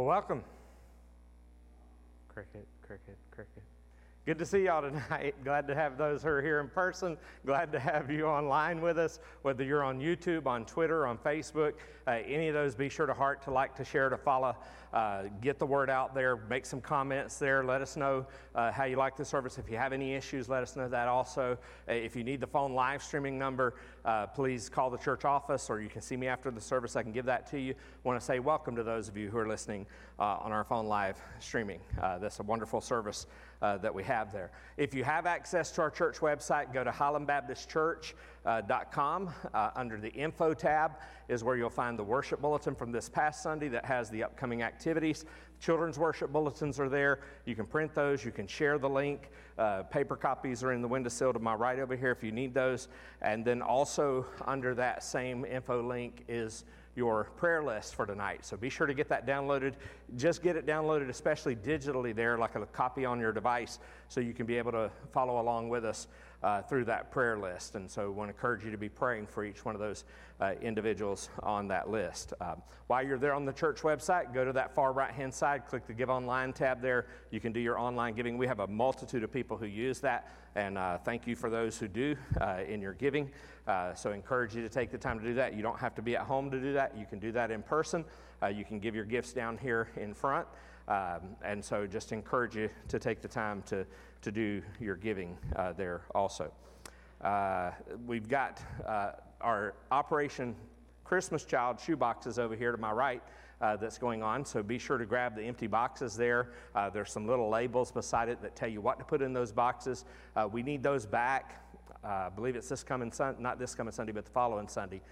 Well, welcome. Cricket, cricket, cricket. Good to see y'all tonight. Glad to have those who are here in person. Glad to have you online with us, whether you're on YouTube, on Twitter, on Facebook. Uh, any of those, be sure to heart, to like, to share, to follow. Uh, get the word out there. Make some comments there. Let us know uh, how you like the service. If you have any issues, let us know that also. Uh, if you need the phone live streaming number, uh, please call the church office or you can see me after the service. I can give that to you. want to say welcome to those of you who are listening uh, on our phone live streaming. that's a wonderful service uh, that we have there. If you have access to our church website, go to highlandbaptistchurch.com. Uh, under the info tab is where you'll find the worship bulletin from this past Sunday that has the upcoming activities. Children's worship bulletins are there. You can print those, you can share the link. Uh, paper copies are in the windowsill to my right over here if you need those. And then also under that same info link is your prayer list for tonight. So be sure to get that downloaded. Just get it downloaded, especially digitally there, like a copy on your device, so you can be able to follow along with us uh, through that prayer list. And so I want to encourage you to be praying for each one of those uh, individuals on that list. Um, while you're there on the church website, go to that far right hand side, click the Give Online tab there. You can do your online giving. We have a multitude of people who use that, and uh, thank you for those who do uh, in your giving. Uh, so I encourage you to take the time to do that. You don't have to be at home to do that, you can do that in person. Uh, you can give your gifts down here in front. Um, and so just encourage you to take the time to to do your giving uh, there also. Uh, we've got uh, our Operation Christmas Child shoe boxes over here to my right. Uh, that's going on. So be sure to grab the empty boxes there. Uh, there's some little labels beside it that tell you what to put in those boxes. Uh, we need those back. I believe it's this coming Sunday, not this coming Sunday, but the following Sunday.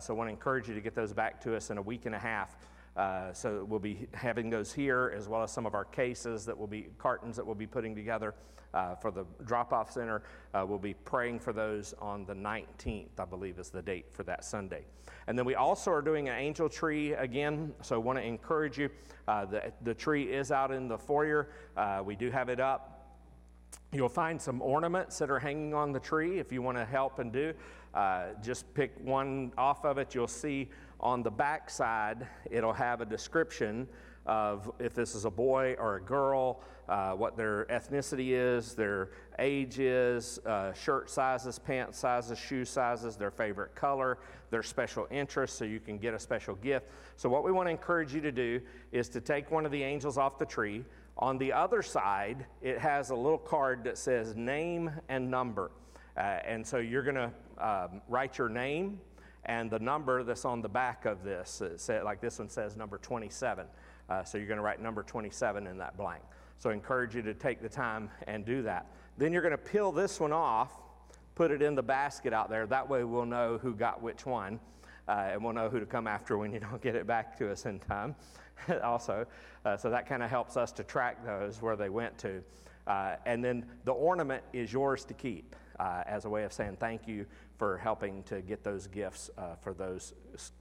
so I want to encourage you to get those back to us in a week and a half. Uh, so we'll be having those here as well as some of our cases that will be cartons that we'll be putting together uh, for the drop-off center. Uh, we'll be praying for those on the 19th, I believe is the date for that Sunday. And then we also are doing an angel tree again. So I want to encourage you. Uh, the, the tree is out in the foyer. Uh, we do have it up. You'll find some ornaments that are hanging on the tree if you want to help and do. Uh, just pick one off of it. You'll see on the back side, it'll have a description of if this is a boy or a girl, uh, what their ethnicity is, their age is, uh, shirt sizes, pant sizes, shoe sizes, their favorite color, their special interests, so you can get a special gift. So, what we want to encourage you to do is to take one of the angels off the tree. On the other side, it has a little card that says name and number. Uh, and so you're going to um, write your name and the number that's on the back of this, say, like this one says number 27. Uh, so you're going to write number 27 in that blank. So I encourage you to take the time and do that. Then you're going to peel this one off, put it in the basket out there. That way we'll know who got which one. Uh, and we'll know who to come after when you don't get it back to us in time, also. Uh, so that kind of helps us to track those where they went to. Uh, and then the ornament is yours to keep uh, as a way of saying thank you for helping to get those gifts uh, for those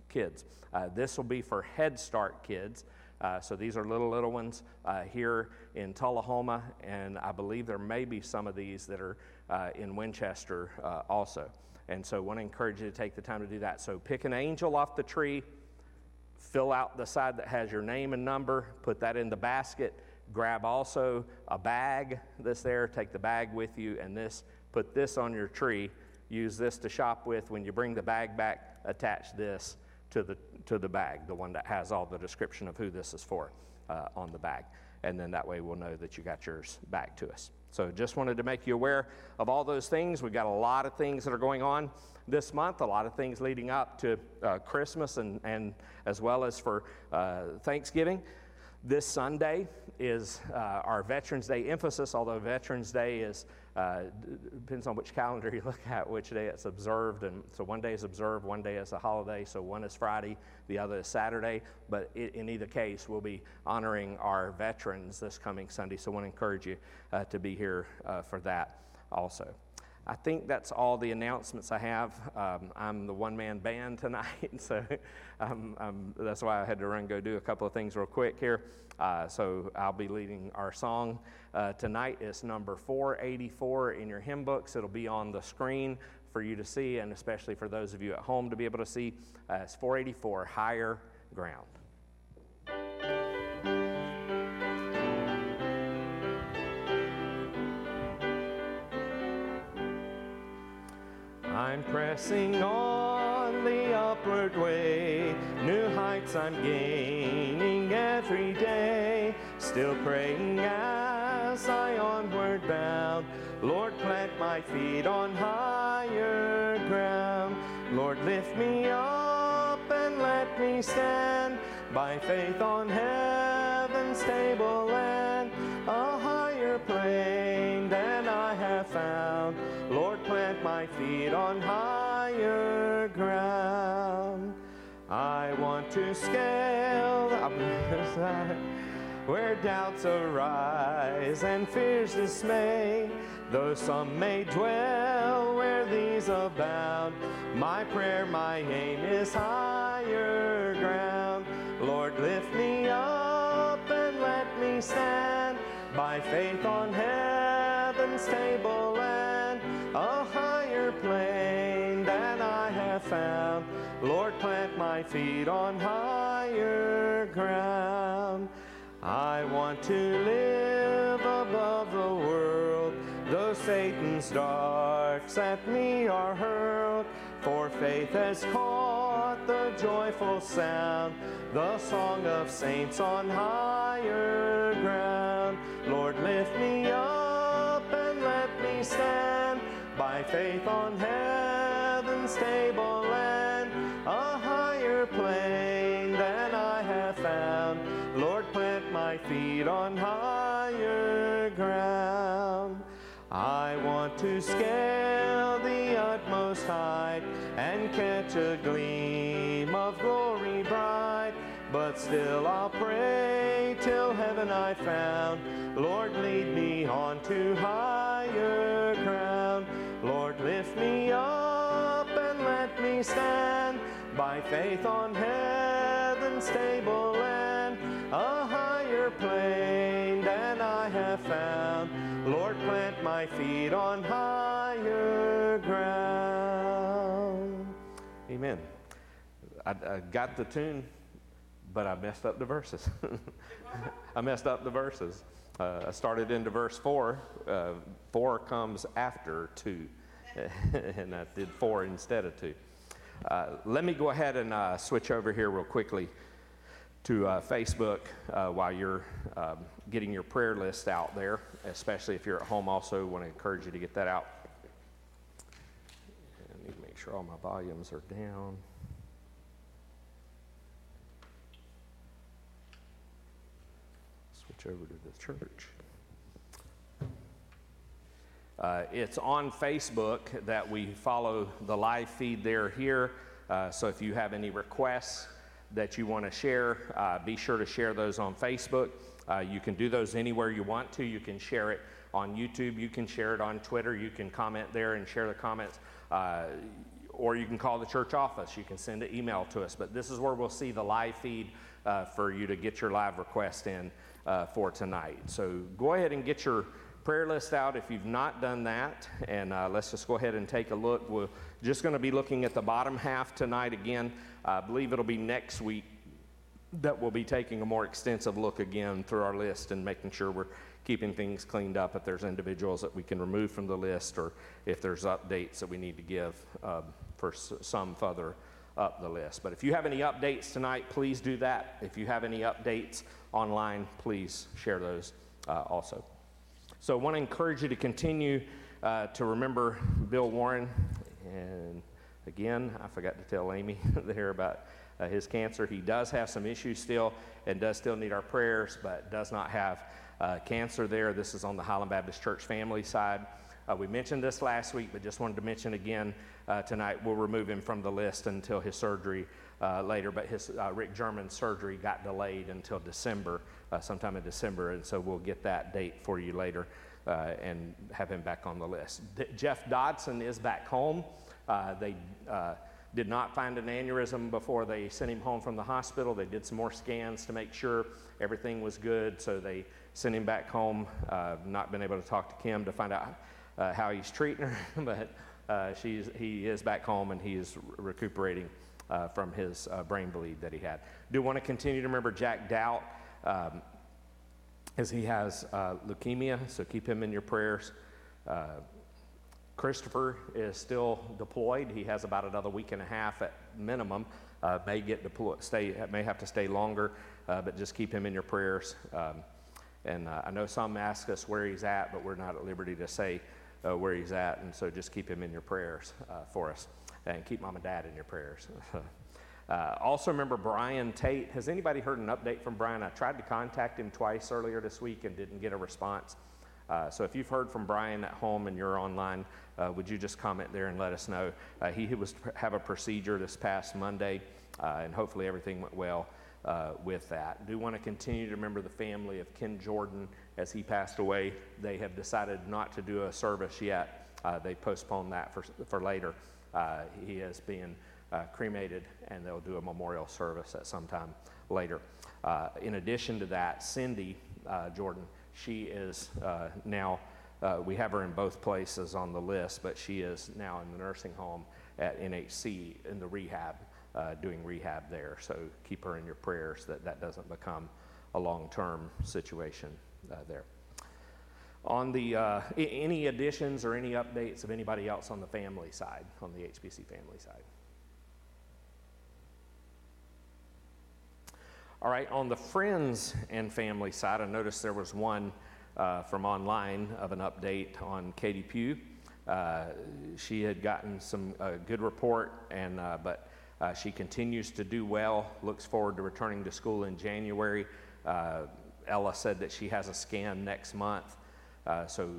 kids. Uh, this will be for Head Start kids. Uh, so these are little, little ones uh, here in Tullahoma, and I believe there may be some of these that are uh, in Winchester uh, also. And so I want to encourage you to take the time to do that. So pick an angel off the tree, fill out the side that has your name and number, put that in the basket, grab also a bag that's there, take the bag with you, and this, put this on your tree use this to shop with. When you bring the bag back, attach this to the, to the bag, the one that has all the description of who this is for uh, on the bag. And then that way we'll know that you got yours back to us. So just wanted to make you aware of all those things. We've got a lot of things that are going on this month, a lot of things leading up to uh, Christmas and, and as well as for uh, Thanksgiving. This Sunday is uh, our Veterans Day emphasis, although Veterans Day is uh, depends on which calendar you look at, which day it's observed. And so one day is observed, one day is a holiday. So one is Friday, the other is Saturday. But it, in either case, we'll be honoring our veterans this coming Sunday. So I want to encourage you uh, to be here uh, for that also. I think that's all the announcements I have. Um, I'm the one man band tonight, so um, um, that's why I had to run go do a couple of things real quick here. Uh, so I'll be leading our song uh, tonight. It's number 484 in your hymn books. It'll be on the screen for you to see, and especially for those of you at home to be able to see. Uh, it's 484 Higher Ground. I'm pressing on the upward way. New heights I'm gaining every day. Still praying as I onward bound. Lord, plant my feet on higher ground. Lord, lift me up and let me stand by faith on heaven's stable my feet on higher ground. I want to scale where doubts arise and fears dismay. Though some may dwell where these abound, my prayer, my aim is higher ground. Lord, lift me up and let me stand by faith on heaven's tableland, Lord, plant my feet on higher ground. I want to live above the world, though Satan's darts at me are hurled. For faith has caught the joyful sound, the song of saints on higher ground. Lord, lift me up and let me stand by faith on heaven's tableland, a higher plane than I have found. Lord, plant my feet on higher ground. I want to scale the utmost height and catch a gleam of glory bright. But still I'll pray till heaven I found. Lord, lead me on to higher ground. Lord, lift me up and let me stand by faith on heaven's tableland, a higher plane than I have found. Lord, plant my feet on higher ground. Amen. I, I got the tune, but I messed up the verses. I messed up the verses. Uh, I started into verse 4. Uh, 4 comes after 2, and I did 4 instead of 2. Uh, let me go ahead and uh, switch over here real quickly to uh, Facebook uh, while you're um, getting your prayer list out there, especially if you're at home. Also, want to encourage you to get that out. I need to make sure all my volumes are down. Switch over to the church. Uh, it's on Facebook that we follow the live feed there here. Uh, so if you have any requests that you want to share, uh, be sure to share those on Facebook. Uh, you can do those anywhere you want to. You can share it on YouTube. You can share it on Twitter. You can comment there and share the comments. Uh, or you can call the church office. You can send an email to us. But this is where we'll see the live feed uh, for you to get your live request in for tonight. So go ahead and get your prayer list out if you've not done that. And uh, let's just go ahead and take a look. We're just going to be looking at the bottom half tonight again. I believe it'll be next week that we'll be taking a more extensive look again through our list and making sure we're keeping things cleaned up if there's individuals that we can remove from the list or if there's updates that we need to give uh, for some further up the list. But if you have any updates tonight, please do that. If you have any updates online, please share those uh, also. So I want to encourage you to continue uh, to remember Bill Warren. And again, I forgot to tell Amy there about uh, his cancer. He does have some issues still and does still need our prayers, but does not have uh, cancer there. This is on the Highland Baptist Church family side. Uh, we mentioned this last week, but just wanted to mention again uh, tonight. We'll remove him from the list until his surgery uh, later, but his uh, Rick German surgery got delayed until December, uh, sometime in December, and so we'll get that date for you later uh, and have him back on the list. D- Jeff Dodson is back home. Uh, they uh, did not find an aneurysm before they sent him home from the hospital. They did some more scans to make sure everything was good, so they sent him back home. not been able to talk to Kim to find out how he's treating her, but she's, he is back home and he is recuperating uh, from his uh, brain bleed that he had. Do want to continue to remember Jack Doubt um, as he has uh, leukemia, so keep him in your prayers. Uh, Christopher is still deployed. He has about another week and a half at minimum. Uh, may get deployed, stay, may have to stay longer, uh, but just keep him in your prayers. Um, and I know some ask us where he's at, but we're not at liberty to say where he's at. And so just keep him in your prayers for us. And keep mom and dad in your prayers. Uh, also, remember Brian Tate. Has anybody heard an update from Brian? I tried to contact him twice earlier this week and didn't get a response. Uh, so if you've heard from Brian at home and you're online, uh, would you just comment there and let us know? Uh, he was have a procedure this past Monday, uh, and hopefully everything went well uh, with that. Do want to continue to remember the family of Ken Jordan as he passed away. They have decided not to do a service yet. they postponed that for, for later. He has been cremated, and they'll do a memorial service at some time later. in addition to that, Cindy Jordan she is uh, now, uh, we have her in both places on the list, but she is now in the nursing home at NHC in the rehab, uh, doing rehab there. So keep her in your prayers that that doesn't become a long term situation uh, there. On the, uh, any additions or any updates of anybody else on the family side, on the HBC family side? All right, on the friends and family side, I noticed there was one uh, from online of an update on Katie Pugh. Uh, she had gotten some uh, good report, and uh, but uh, she continues to do well. Looks forward to returning to school in January. Ella said that she has a scan next month. So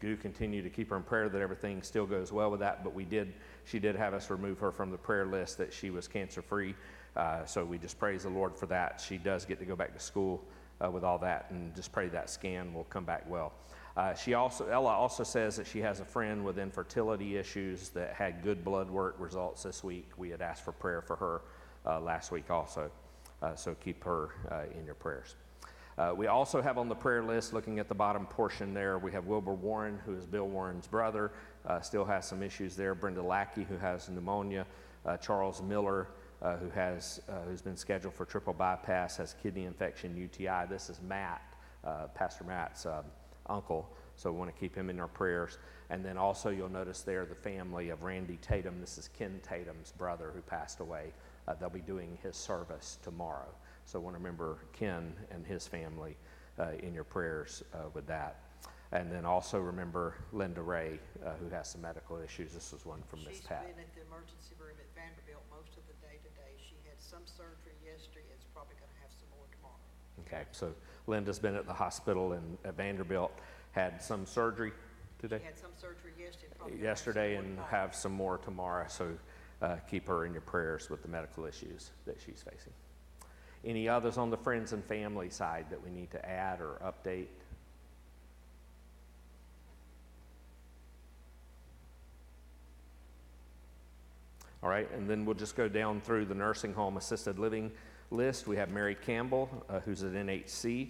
do continue to keep her in prayer that everything still goes well with that. But we did, she did have us remove her from the prayer list that she was cancer free. Uh, so we just praise the Lord for that. She does get to go back to school uh, with all that, and just pray that scan will come back well. Uh, she also, Ella also says that she has a friend with infertility issues that had good blood work results this week. We had asked for prayer for her uh, last week also, uh, so keep her in your prayers. Uh, we also have on the prayer list, looking at the bottom portion there, we have Wilbur Warren, who is Bill Warren's brother, uh, still has some issues there. Brenda Lackey, who has pneumonia. Uh, Charles Miller, uh, who has, uh, who's been scheduled for triple bypass, has kidney infection, UTI. This is Matt, uh, Pastor Matt's um, uncle, so we want to keep him in our prayers. And then also, you'll notice there the family of Randy Tatum. This is Ken Tatum's brother who passed away. They'll be doing his service tomorrow. So, I want to remember Ken and his family uh, in your prayers uh, with that. And then also remember Linda Ray, who has some medical issues. This was one from Miss Pat. She's been at the emergency room at Vanderbilt most of the day today. She had some surgery yesterday, it's probably gonna have some more tomorrow. Okay, so Linda's been at the hospital in at Vanderbilt, had some surgery today? She had some surgery yesterday, probably gonna have Yesterday and have some more tomorrow, so uh, keep her in your prayers with the medical issues that she's facing. Any others on the friends and family side that we need to add or update? All right, and then we'll just go down through the nursing home assisted living list. We have Mary Campbell, uh, who's at NHC,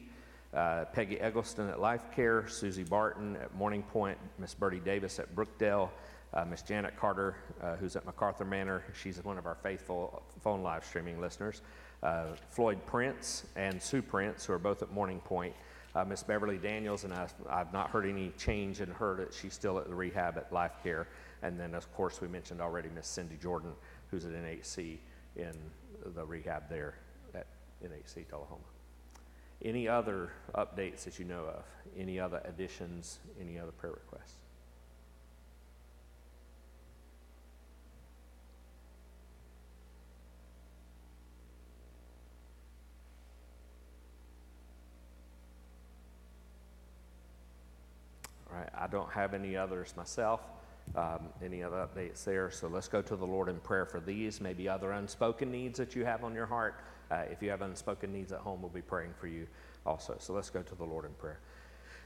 uh, Peggy Eggleston at Life Care, Susie Barton at Morning Point, Miss Bertie Davis at Brookdale, uh, Miss Janet Carter, uh, who's at MacArthur Manor. She's one of our faithful phone live streaming listeners. Uh, Floyd Prince and Sue Prince, who are both at Morning Point. Uh, Miss Beverly Daniels, and I, I've not heard any change in her that she's still at the rehab at Life Care. And then, of course, we mentioned already Miss Cindy Jordan, who's at NHC in the rehab there at NHC Tullahoma. Any other updates that you know of? Any other additions? Any other prayer requests? Don't have any others myself. Um, any other updates there? So let's go to the Lord in prayer for these, maybe other unspoken needs that you have on your heart. Uh, if you have unspoken needs at home, we'll be praying for you also. So let's go to the Lord in prayer.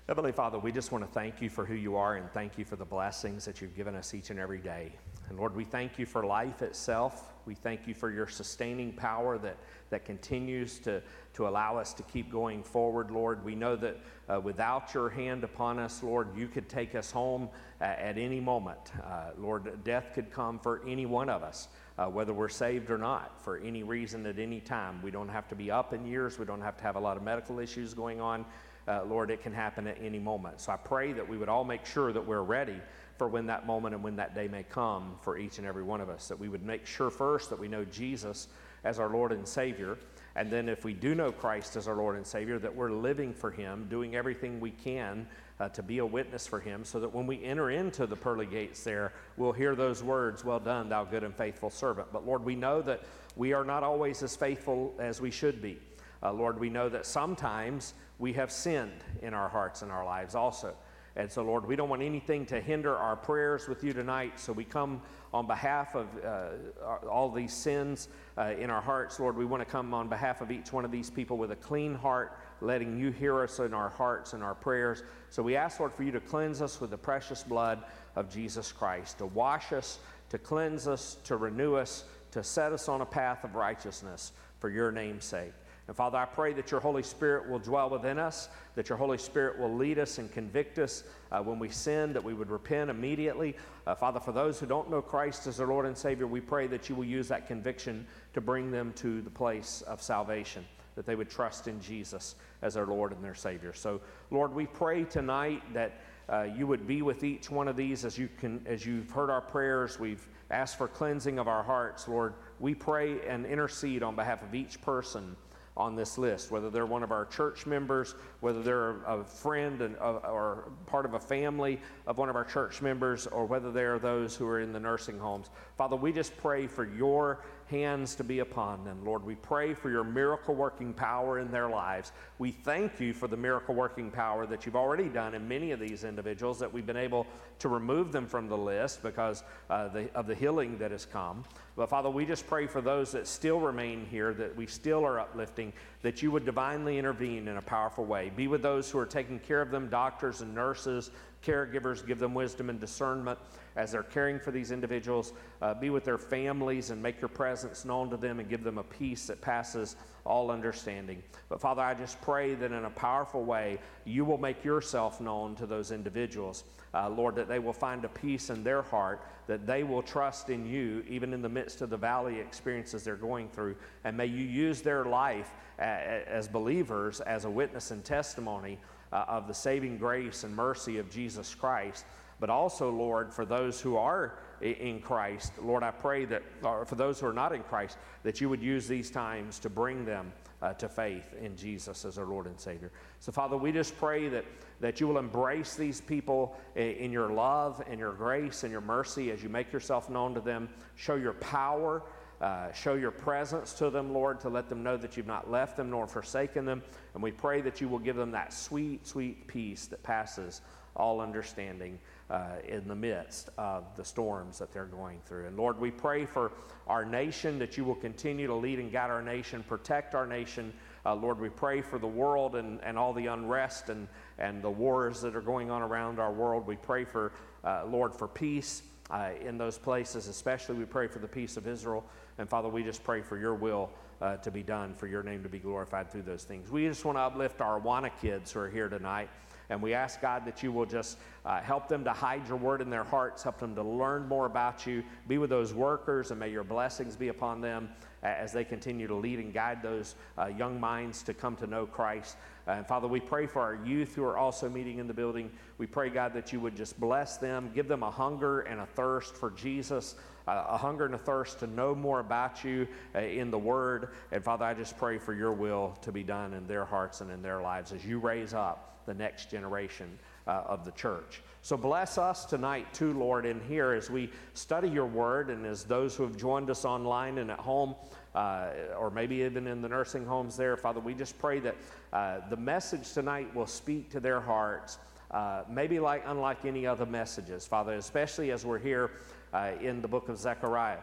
Heavenly Father, we just want to thank you for who you are and thank you for the blessings that you've given us each and every day. And Lord, we thank you for life itself. We thank you for your sustaining power that, that continues to, to allow us to keep going forward, Lord. We know that uh, without your hand upon us, Lord, you could take us home uh, at any moment. Uh, Lord, death could come for any one of us. Uh, whether we're saved or not, for any reason at any time. We don't have to be up in years. We don't have to have a lot of medical issues going on. Uh, Lord, it can happen at any moment. So I pray that we would all make sure that we're ready for when that moment and when that day may come for each and every one of us. That we would make sure first that we know Jesus as our Lord and Savior. And then, if we do know Christ as our Lord and Savior, that we're living for Him, doing everything we can uh, to be a witness for Him, so that when we enter into the pearly gates there, we'll hear those words, Well done, thou good and faithful servant. But Lord, we know that we are not always as faithful as we should be. Uh, Lord, we know that sometimes we have sinned in our hearts and our lives also. And so, Lord, we don't want anything to hinder our prayers with you tonight. So we come on behalf of uh, all these sins uh, in our hearts. Lord, we want to come on behalf of each one of these people with a clean heart, letting you hear us in our hearts and our prayers. So we ask, Lord, for you to cleanse us with the precious blood of Jesus Christ, to wash us, to cleanse us, to renew us, to set us on a path of righteousness for your name's sake. And Father, I pray that your Holy Spirit will dwell within us, that your Holy Spirit will lead us and convict us uh, when we sin, that we would repent immediately. Uh, Father, for those who don't know Christ as their Lord and Savior, we pray that you will use that conviction to bring them to the place of salvation, that they would trust in Jesus as their Lord and their Savior. So, Lord, we pray tonight that uh, you would be with each one of these as you can, as you've heard our prayers. We've asked for cleansing of our hearts, Lord. We pray and intercede on behalf of each person on this list, whether they're one of our church members, whether they're a friend and, uh, or part of a family of one of our church members, or whether they're those who are in the nursing homes. Father, we just pray for your hands to be upon them. Lord, we pray for your miracle working power in their lives. We thank you for the miracle working power that you've already done in many of these individuals, that we've been able to remove them from the list because uh, the, of the healing that has come. But Father, we just pray for those that still remain here, that we still are uplifting, that you would divinely intervene in a powerful way. Be with those who are taking care of them, doctors and nurses, caregivers, give them wisdom and discernment as they're caring for these individuals. Uh, be with their families and make your presence known to them and give them a peace that passes all understanding. But Father, I just pray that in a powerful way, you will make yourself known to those individuals. Uh, Lord, that they will find a peace in their heart, that they will trust in you, even in the midst of the valley experiences they're going through. And may you use their life as believers as a witness and testimony uh, of the saving grace and mercy of Jesus Christ but also, Lord, for those who are in Christ, Lord, I pray that, for those who are not in Christ, that you would use these times to bring them uh, to faith in Jesus as our Lord and Savior. So, Father, we just pray that, that you will embrace these people in your love and your grace and your mercy as you make yourself known to them. Show your power. Uh, show your presence to them, Lord, to let them know that you've not left them nor forsaken them. And we pray that you will give them that sweet, sweet peace that passes all understanding uh, in the midst of the storms that they're going through. And Lord, we pray for our nation that you will continue to lead and guide our nation, protect our nation. Uh, Lord, we pray for the world and, and all the unrest and, and the wars that are going on around our world. We pray for, uh, Lord, for peace uh, in those places, especially we pray for the peace of Israel. And Father, we just pray for your will uh, to be done, for your name to be glorified through those things. We just want to uplift our Awana kids who are here tonight. And we ask, God, that you will just uh, help them to hide your word in their hearts, help them to learn more about you, be with those workers, and may your blessings be upon them as they continue to lead and guide those uh, young minds to come to know Christ. And Father, we pray for our youth who are also meeting in the building. We pray, God, that you would just bless them, give them a hunger and a thirst for Jesus. A hunger and a thirst to know more about you uh, in the Word. And Father, I just pray for your will to be done in their hearts and in their lives as you raise up the next generation uh, of the church. So bless us tonight, too, Lord, in here as we study your word and as those who have joined us online and at home. Uh, or maybe even in the nursing homes there, Father, we just pray that uh, the message tonight will speak to their hearts, uh, maybe like unlike any other messages, Father, especially as we're here uh, in the book of Zechariah.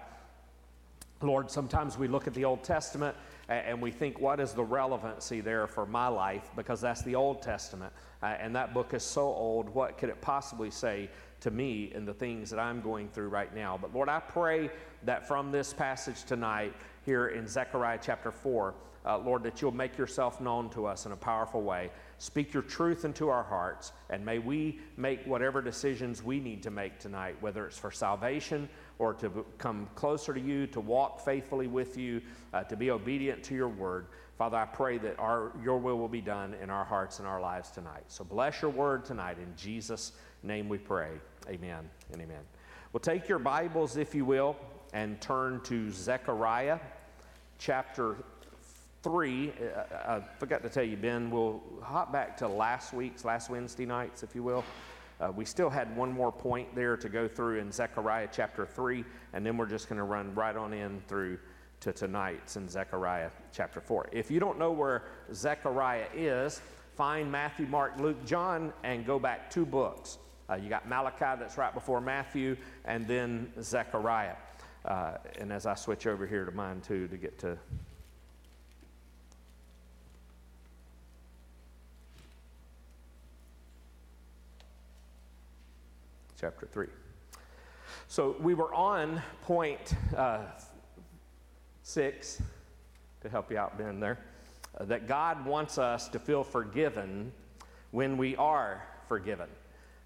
Lord, sometimes we look at the Old Testament and we think, what is the relevancy there for my life? Because that's the Old Testament. Uh, and that book is so old. What could it possibly say to me in the things that I'm going through right now? But Lord, I pray that from this passage tonight, here in Zechariah chapter 4, uh, Lord, that you'll make yourself known to us in a powerful way. Speak your truth into our hearts, and may we make whatever decisions we need to make tonight, whether it's for salvation or to come closer to you, to walk faithfully with you, uh, to be obedient to your word. Father, I pray that our, your will will be done in our hearts and our lives tonight. So bless your word tonight. In Jesus' name we pray. Amen and amen. Well, take your Bibles, if you will, and turn to Zechariah chapter 3. Uh, I forgot to tell you, Ben, we'll hop back to last week's, last Wednesday nights, if you will. Uh, we still had one more point there to go through in Zechariah chapter 3, and then we're just going to run right on in through to tonight's in Zechariah chapter 4. If you don't know where Zechariah is, find Matthew, Mark, Luke, John, and go back two books. Uh, you got Malachi that's right before Matthew, and then Zechariah. Uh, and as I switch over here to mine too to get to chapter 3. So we were on point uh, six, to help you out, Ben, there, uh, that God wants us to feel forgiven when we are forgiven.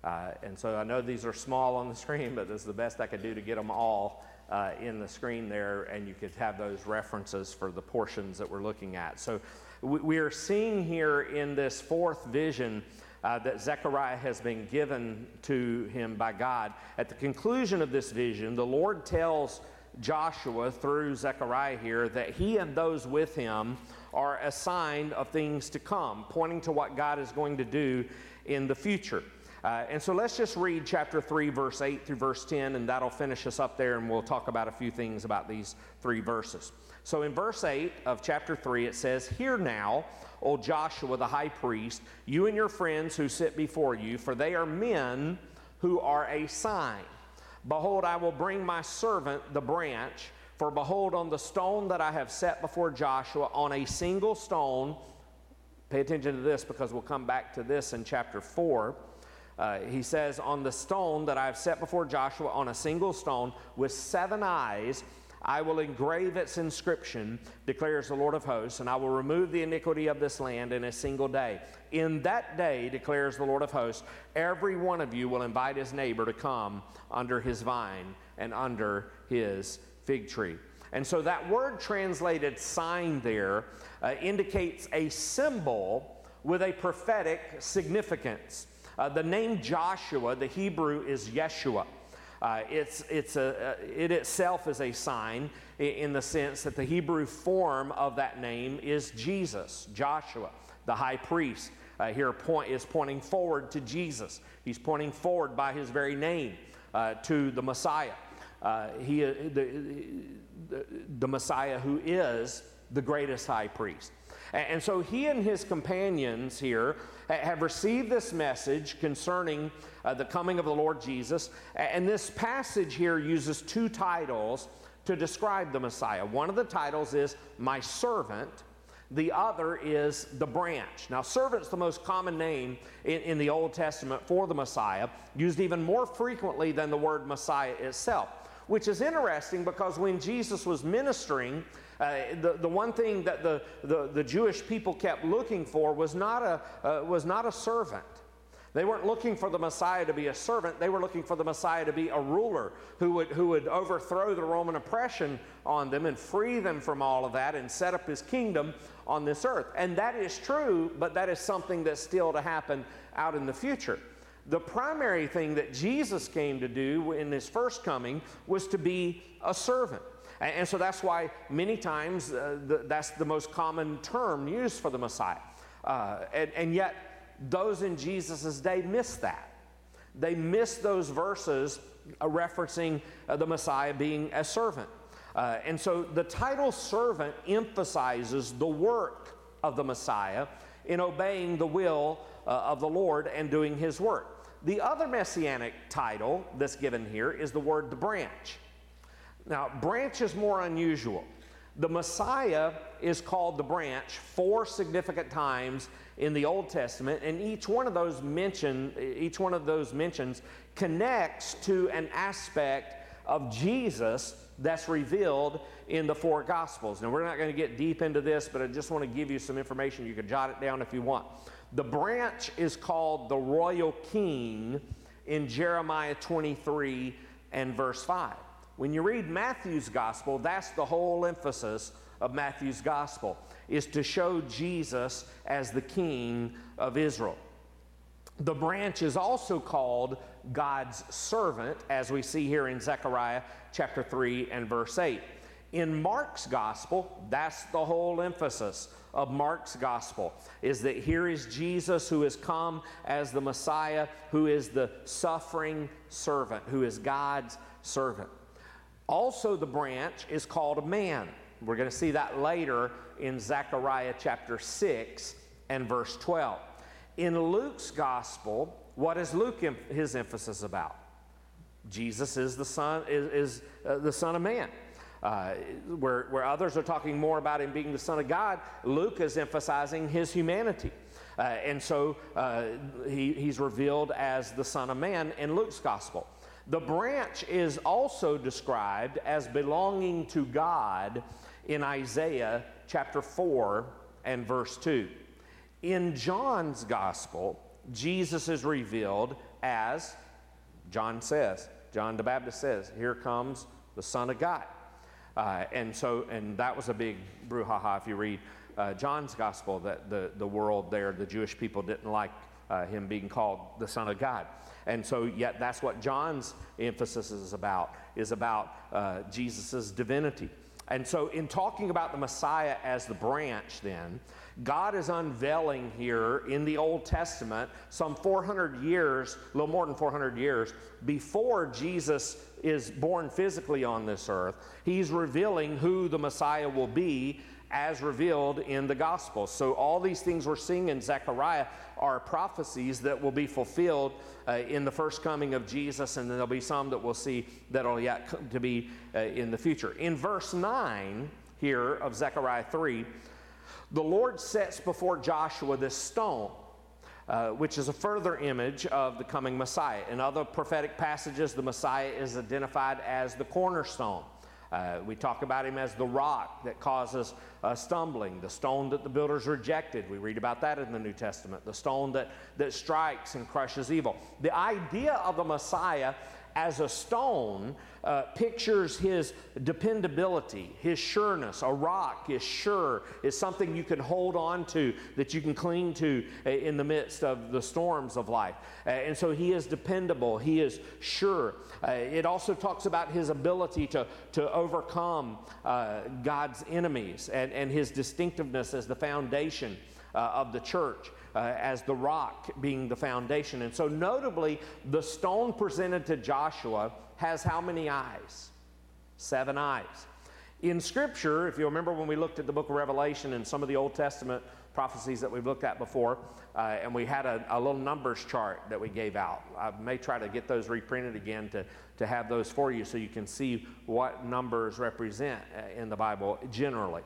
Uh, and so I know these are small on the screen, but this is the best I could do to get them all uh, in the screen there, and you could have those references for the portions that we're looking at. So we, we are seeing here in this fourth vision uh, that Zechariah has been given to him by God. At the conclusion of this vision, the Lord tells Joshua through Zechariah here that he and those with him are a sign of things to come, pointing to what God is going to do in the future. Uh, and so let's just read chapter 3, verse 8 through verse 10, and that'll finish us up there, and we'll talk about a few things about these three verses. So in verse 8 of chapter 3, it says, Hear now, O Joshua the high priest, you and your friends who sit before you, for they are men who are a sign. Behold, I will bring my servant the branch, for behold, on the stone that I have set before Joshua, on a single stone, pay attention to this because we'll come back to this in chapter 4. Uh, he says, On the stone that I have set before Joshua, on a single stone with seven eyes, I will engrave its inscription, declares the Lord of hosts, and I will remove the iniquity of this land in a single day. In that day, declares the Lord of hosts, every one of you will invite his neighbor to come under his vine and under his fig tree. And so that word translated sign there uh, indicates a symbol with a prophetic significance. Uh, the name Joshua, the Hebrew is Yeshua. Uh, it's, it's a, uh, it itself is a sign in the sense that the Hebrew form of that name is Jesus, Joshua, the high priest. Uh, here point, is pointing forward to Jesus. He's pointing forward by his very name uh, to the Messiah. Uh, he, uh, the, the, the Messiah who is the greatest high priest. And so he and his companions here have received this message concerning uh, the coming of the Lord Jesus. And this passage here uses two titles to describe the Messiah. One of the titles is My Servant, the other is the branch. Now, servant's the most common name in, in, the Old Testament for the Messiah, used even more frequently than the word Messiah itself, which is interesting because when Jesus was ministering, uh, the, the one thing that the, the, the, Jewish people kept looking for was not, a, uh, was not a servant. They weren't looking for the Messiah to be a servant. They were looking for the Messiah to be a ruler who would, who would overthrow the Roman oppression on them and free them from all of that and set up his kingdom on this earth. And that is true, but that is something that's still to happen out in the future. The primary thing that Jesus came to do in his first coming was to be a servant. And, so that's why many times uh, the, that's the most common term used for the Messiah. Uh, and, and yet, those in Jesus' day missed that. They missed those verses uh, referencing uh, the Messiah being a servant. Uh, and so the title servant emphasizes the work of the Messiah in obeying the will of the Lord and doing his work. The other messianic title that's given here is the word the branch. Now, branch is more unusual. The Messiah is called the branch four significant times in the Old Testament, and each one of those mention, each one of those mentions connects to an aspect of Jesus that's revealed in the four Gospels. Now, we're not going to get deep into this, but I just want to give you some information. You can jot it down if you want. The branch is called the royal king in Jeremiah 23 and verse 5. When you read Matthew's gospel, that's the whole emphasis of Matthew's gospel is to show Jesus as the king of Israel. The branch is also called God's servant, as we see here in Zechariah chapter 3 and verse 8. In Mark's gospel, that's the whole emphasis of Mark's gospel is that here is Jesus who has come as the Messiah, who is the suffering servant, who is God's servant. Also, the branch is called a man. We're going to see that later in Zechariah chapter 6 and verse 12. In Luke's gospel, what is Luke his emphasis about? Jesus is the son is, is uh, the son of man. Uh, where, where others are talking more about him being the Son of God, Luke is emphasizing his humanity. Uh, and so uh, he, he's revealed as the Son of Man in Luke's Gospel. The branch is also described as belonging to God in Isaiah chapter 4 and verse 2. In John's Gospel, Jesus is revealed as, John says, John the Baptist says, Here comes the Son of God. Uh, and so, and that was a big brouhaha if you read uh, John's gospel, that the, the world there, the Jewish people didn't like uh, him being called the Son of God. And so, yet that's what John's emphasis is about, is about uh, Jesus' divinity. And so, in talking about the Messiah as the branch, then, God is unveiling here in the Old Testament, some 400 years, a little more than 400 years, before Jesus is born physically on this earth, he's revealing who the Messiah will be as revealed in the Gospels. So, all these things we're seeing in Zechariah are prophecies that will be fulfilled uh, in the first coming of Jesus, and then there'll be some that we'll see that'll yet come to be uh, in the future. In verse 9 here of Zechariah 3, the Lord sets before Joshua this stone uh, which is a further image of the coming Messiah. In other prophetic passages, the Messiah is identified as the cornerstone. Uh, we talk about him as the rock that causes uh, stumbling, the stone that the builders rejected. We read about that in the New Testament, the stone that, that strikes and crushes evil. The idea of the Messiah as a stone uh, pictures his dependability, his sureness. A rock is sure, is something you can hold on to, that you can cling to uh, in the midst of the storms of life. Uh, and so he is dependable, he is sure. Uh, it also talks about his ability to, to overcome uh, God's enemies and, and his distinctiveness as the foundation of the church uh, as the rock being the foundation. And so, notably, the stone presented to Joshua has how many eyes? Seven eyes. In Scripture, if you remember when we looked at the book of Revelation and some of the Old Testament prophecies that we've looked at before, uh, and we had a, a, little numbers chart that we gave out. I may try to get those reprinted again to, to have those for you so you can see what numbers represent uh, in the Bible generally.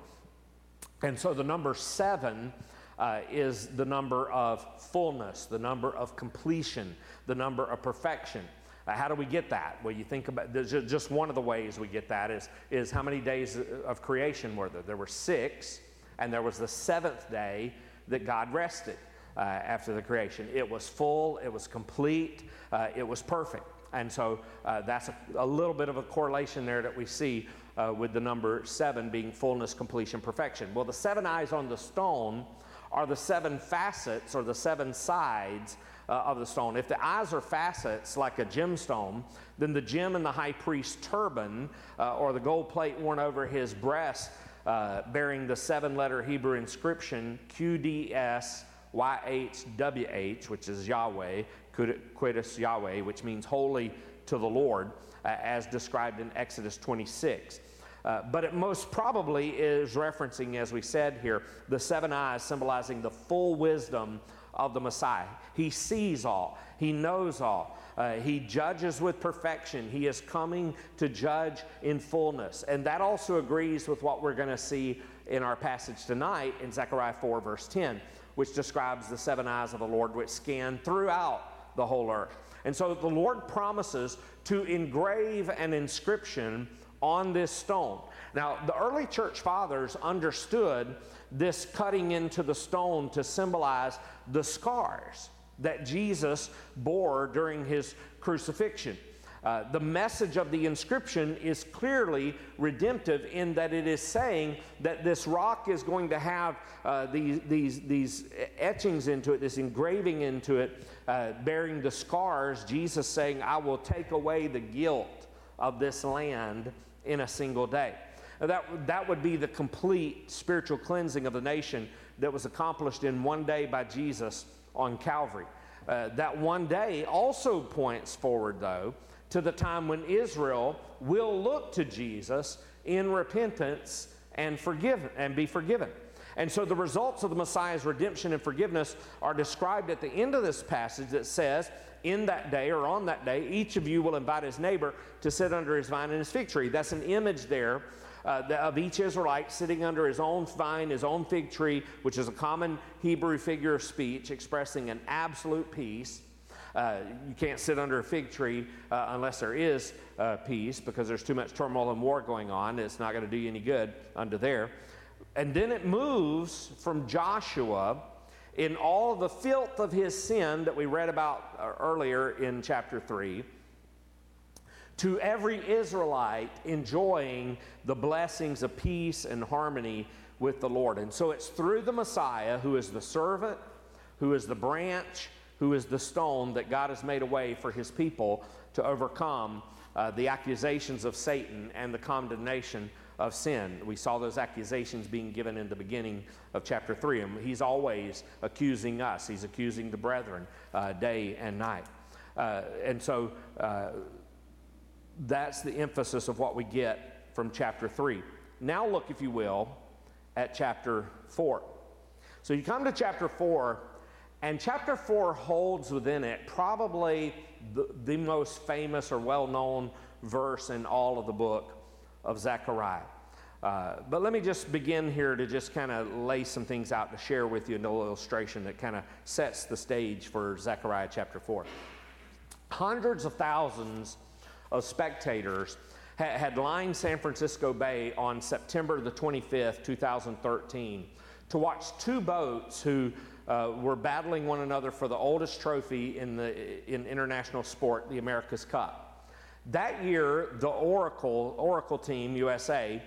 And so the number seven uh, is the number of fullness, the number of completion, the number of perfection. Uh, how do we get that? Well, you think about just one of the ways we get that is, is how many days of creation were there? There were six, and there was the seventh day that God rested uh, after the creation. It was full, it was complete, uh, it was perfect. And so uh, that's a, a, little bit of a correlation there that we see uh, with the number seven being fullness, completion, perfection. Well, the seven eyes on the stone are the seven facets or the seven sides uh, of the stone. If the eyes are facets like a gemstone, then the gem in the high priest's turban uh, or the gold plate worn over his breast uh, bearing the seven letter Hebrew inscription QDS YHWH, which is Yahweh, Quidus Yahweh, which means holy to the Lord, uh, as described in Exodus 26. Uh, but it most probably is referencing, as we said here, the seven eyes symbolizing the full wisdom of the Messiah. He sees all, He knows all. Uh, he judges with perfection. He is coming to judge in fullness. And that also agrees with what we're going to see in our passage tonight in Zechariah 4, verse 10, which describes the seven eyes of the Lord which scan throughout the whole earth. And so the Lord promises to engrave an inscription on this stone. Now, the early church fathers understood this cutting into the stone to symbolize the scars that Jesus bore during his crucifixion. Uh, the message of the inscription is clearly redemptive in that it is saying that this rock is going to have uh, these, these, these etchings into it, this engraving into it, uh, bearing the scars. Jesus saying, I will take away the guilt of this land in a single day. That, that would be the complete spiritual cleansing of the nation that was accomplished in one day by Jesus on Calvary. Uh, that one day also points forward, though, to the time when Israel will look to Jesus in repentance and forgive and be forgiven. And so the results of the Messiah's redemption and forgiveness are described at the end of this passage that says, In that day or on that day, each of you will invite his neighbor to sit under his vine and his fig tree. That's an image there uh, of each Israelite sitting under his own vine, his own fig tree, which is a common Hebrew figure of speech expressing an absolute peace. Uh, you can't sit under a fig tree uh, unless there is uh, peace because there's too much turmoil and war going on. It's not going to do you any good under there. And then it moves from Joshua in all the filth of his sin that we read about uh, earlier in chapter 3 to every Israelite enjoying the blessings of peace and harmony with the Lord. And so it's through the Messiah, who is the servant, who is the branch, who is the stone, that God has made a way for his people to overcome uh, the accusations of Satan and the condemnation of sin. We saw those accusations being given in the beginning of chapter 3. And he's always accusing us, he's accusing the brethren uh, day and night. Uh, and so uh, that's the emphasis of what we get from chapter 3. Now, look, if you will, at chapter 4. So you come to chapter 4, and chapter 4 holds within it probably the, the most famous or well known verse in all of the book of Zechariah. Uh, but let me just begin here to just kind of lay some things out to share with you an illustration that kind of sets the stage for Zechariah chapter 4. Hundreds of thousands of spectators had lined San Francisco Bay on September the 25th, 2013, to watch two boats who uh, were battling one another for the oldest trophy in, the, in international sport, the America's Cup. That year, the Oracle, Oracle team, USA,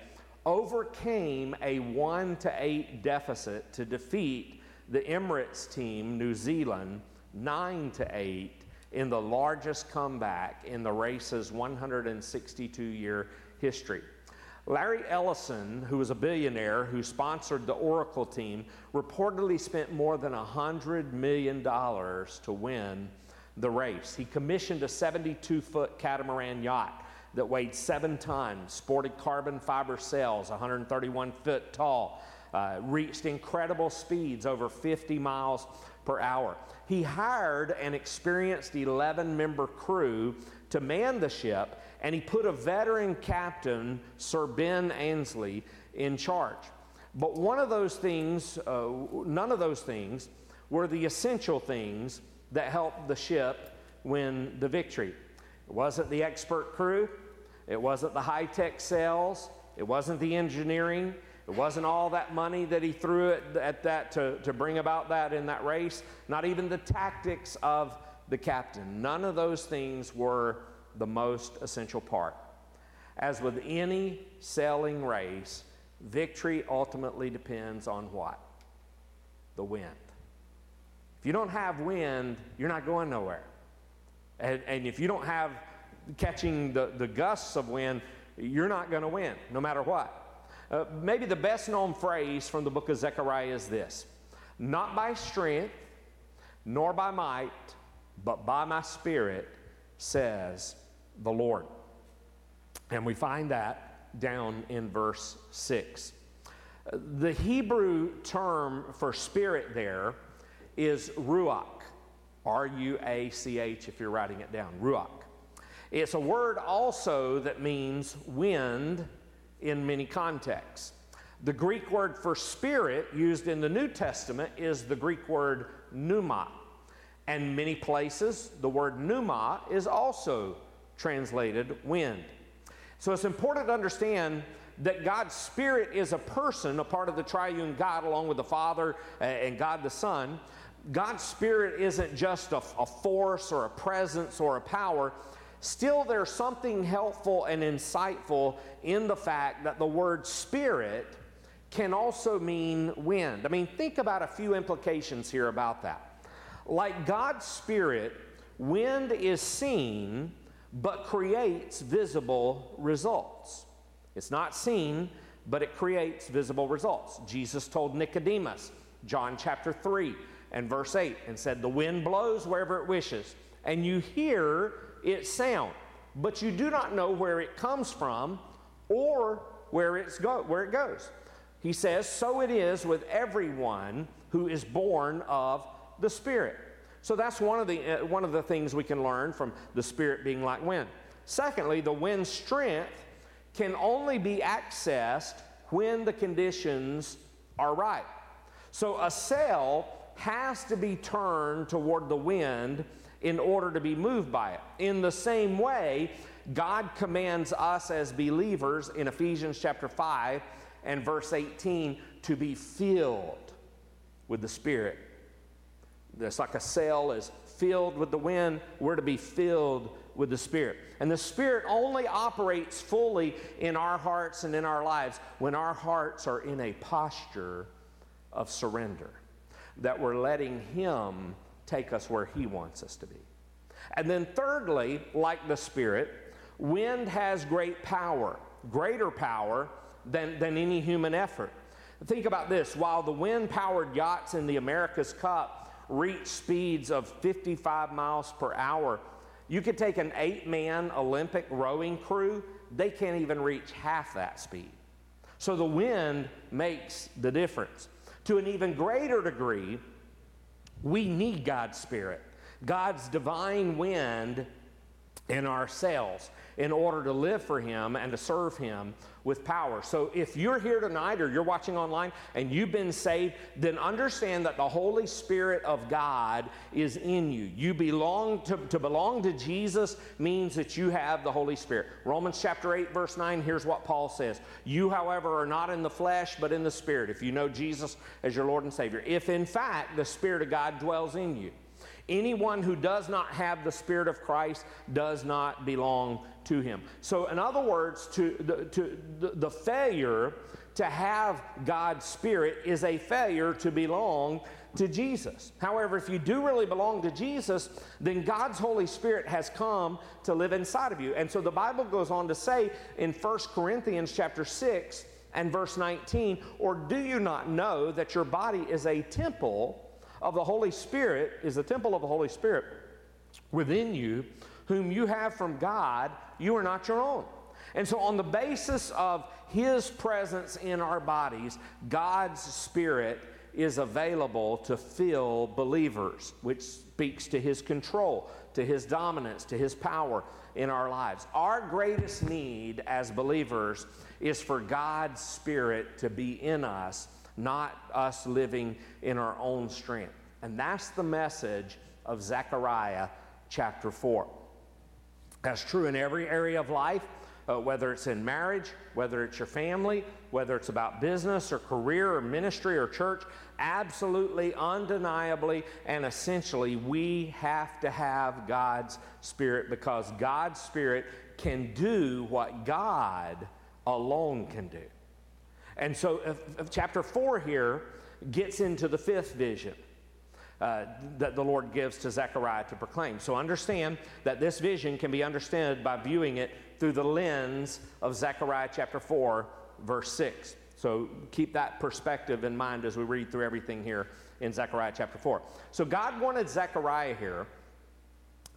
overcame a 1 to 8 deficit to defeat the Emirates team, New Zealand, 9 to 8 in the largest comeback in the race's 162 year history. Larry Ellison, who was a billionaire who sponsored the Oracle team, reportedly spent more than $100 million to win the race. He commissioned a 72 foot catamaran yacht that weighed seven tons, sported carbon fiber sails, 131 foot tall, uh, reached incredible speeds over 50 miles per hour. He hired an experienced 11 member crew to man the ship, and he put a veteran captain, Sir Ben Ainslie, in charge. But one of those things, uh, none of those things, were the essential things that helped the ship win the victory. It wasn't the expert crew, it wasn't the high tech sails, it wasn't the engineering, it wasn't all that money that he threw at, at that to, to bring about that in that race, not even the tactics of the captain. None of those things were the most essential part. As with any sailing race, victory ultimately depends on what? The wind. If you don't have wind, you're not going nowhere. And, and if you don't have catching the, the gusts of wind, you're not going to win, no matter what. Uh, maybe the best known phrase from the book of Zechariah is this Not by strength, nor by might, but by my spirit, says the Lord. And we find that down in verse 6. The Hebrew term for spirit there is ruach, R U A C H, if you're writing it down, ruach. It's a word also that means wind in many contexts. The Greek word for spirit used in the New Testament is the Greek word pneuma. And many places, the word pneuma is also translated wind. So it's important to understand that God's Spirit is a person, a part of the triune God, along with the Father and God the Son. God's Spirit isn't just a, a force or a presence or a power, still there's something helpful and insightful in the fact that the word spirit can also mean wind. I mean, think about a few implications here about that. Like God's spirit, wind is seen but creates visible results. It's not seen, but it creates visible results. Jesus told Nicodemus, John chapter 3 and verse 8, and said, The wind blows wherever it wishes, and you hear its sound, but you do not know where it comes from or where, it's go- where it goes. He says, So it is with everyone who is born of the Spirit. So that's one of the, uh, one of the things we can learn from the Spirit being like wind. Secondly, the wind's strength can only be accessed when the conditions are right. So a sail has to be turned toward the wind in order to be moved by it. In the same way, God commands us as believers in Ephesians chapter 5 and verse 18 to be filled with the Spirit. It's like a sail is filled with the wind, we're to be filled with the Spirit. And the Spirit only operates fully in our hearts and in our lives when our hearts are in a posture of surrender, that we're letting Him take us where He wants us to be. And then, thirdly, like the Spirit, wind has great power, greater power than, than any human effort. Think about this while the wind powered yachts in the America's Cup reach speeds of 55 miles per hour, you could take an eight man Olympic rowing crew, they can't even reach half that speed. So the wind makes the difference. To an even greater degree, we need God's Spirit, God's divine wind in our sails in order to live for Him and to serve Him with power. So if you're here tonight or you're watching online and you've been saved, then understand that the Holy Spirit of God is in you. You belong to, to belong to Jesus means that you have the Holy Spirit. Romans chapter 8, verse 9, here's what Paul says. You, however, are not in the flesh, but in the Spirit, if you know Jesus as your Lord and Savior. If in fact the Spirit of God dwells in you. Anyone who does not have the Spirit of Christ does not belong to him. So, in other words, to, the, to the, the failure to have God's Spirit is a failure to belong to Jesus. However, if you do really belong to Jesus, then God's Holy Spirit has come to live inside of you. And so the Bible goes on to say in 1 Corinthians chapter 6 and verse 19, or do you not know that your body is a temple of the Holy Spirit, is the temple of the Holy Spirit within you, whom you have from God, you are not your own. And so, on the basis of His presence in our bodies, God's Spirit is available to fill believers, which speaks to His control, to His dominance, to His power in our lives. Our greatest need as believers is for God's Spirit to be in us, not us living in our own strength. And that's the message of Zechariah chapter 4. That's true in every area of life, uh, whether it's in marriage, whether it's your family, whether it's about business or career or ministry or church. Absolutely, undeniably, and essentially, we have to have God's Spirit because God's Spirit can do what God alone can do. And so, if, if chapter 4 here gets into the fifth vision uh, that the Lord gives to Zechariah to proclaim. So understand that this vision can be understood by viewing it through the lens of Zechariah chapter 4, verse 6. So keep that perspective in mind as we read through everything here in Zechariah chapter 4. So God wanted Zechariah here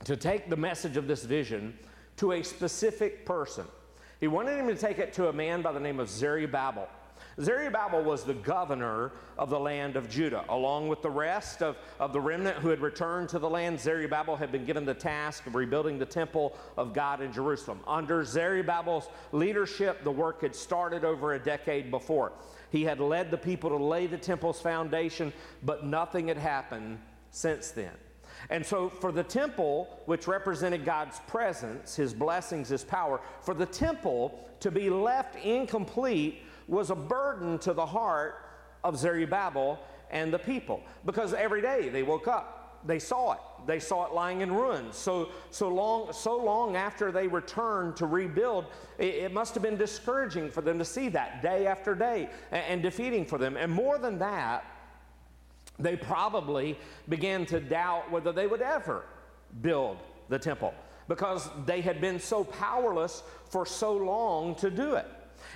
to take the message of this vision to a specific person. He wanted him to take it to a man by the name of Zerubbabel. Zerubbabel was the governor of the land of Judah. Along with the rest of, of the remnant who had returned to the land, Zerubbabel had been given the task of rebuilding the temple of God in Jerusalem. Under Zerubbabel's leadership, the work had started over a decade before. He had led the people to lay the temple's foundation, but nothing had happened since then. And so, for the temple, which represented God's presence, His blessings, His power, for the temple to be left incomplete was a burden to the heart of Zerubbabel and the people because every day they woke up they saw it. They saw it lying in ruins. So, so, long, so long after they returned to rebuild, it, it must have been discouraging for them to see that day after day and, and defeating for them. And more than that, they probably began to doubt whether they would ever build the temple because they had been so powerless for so long to do it.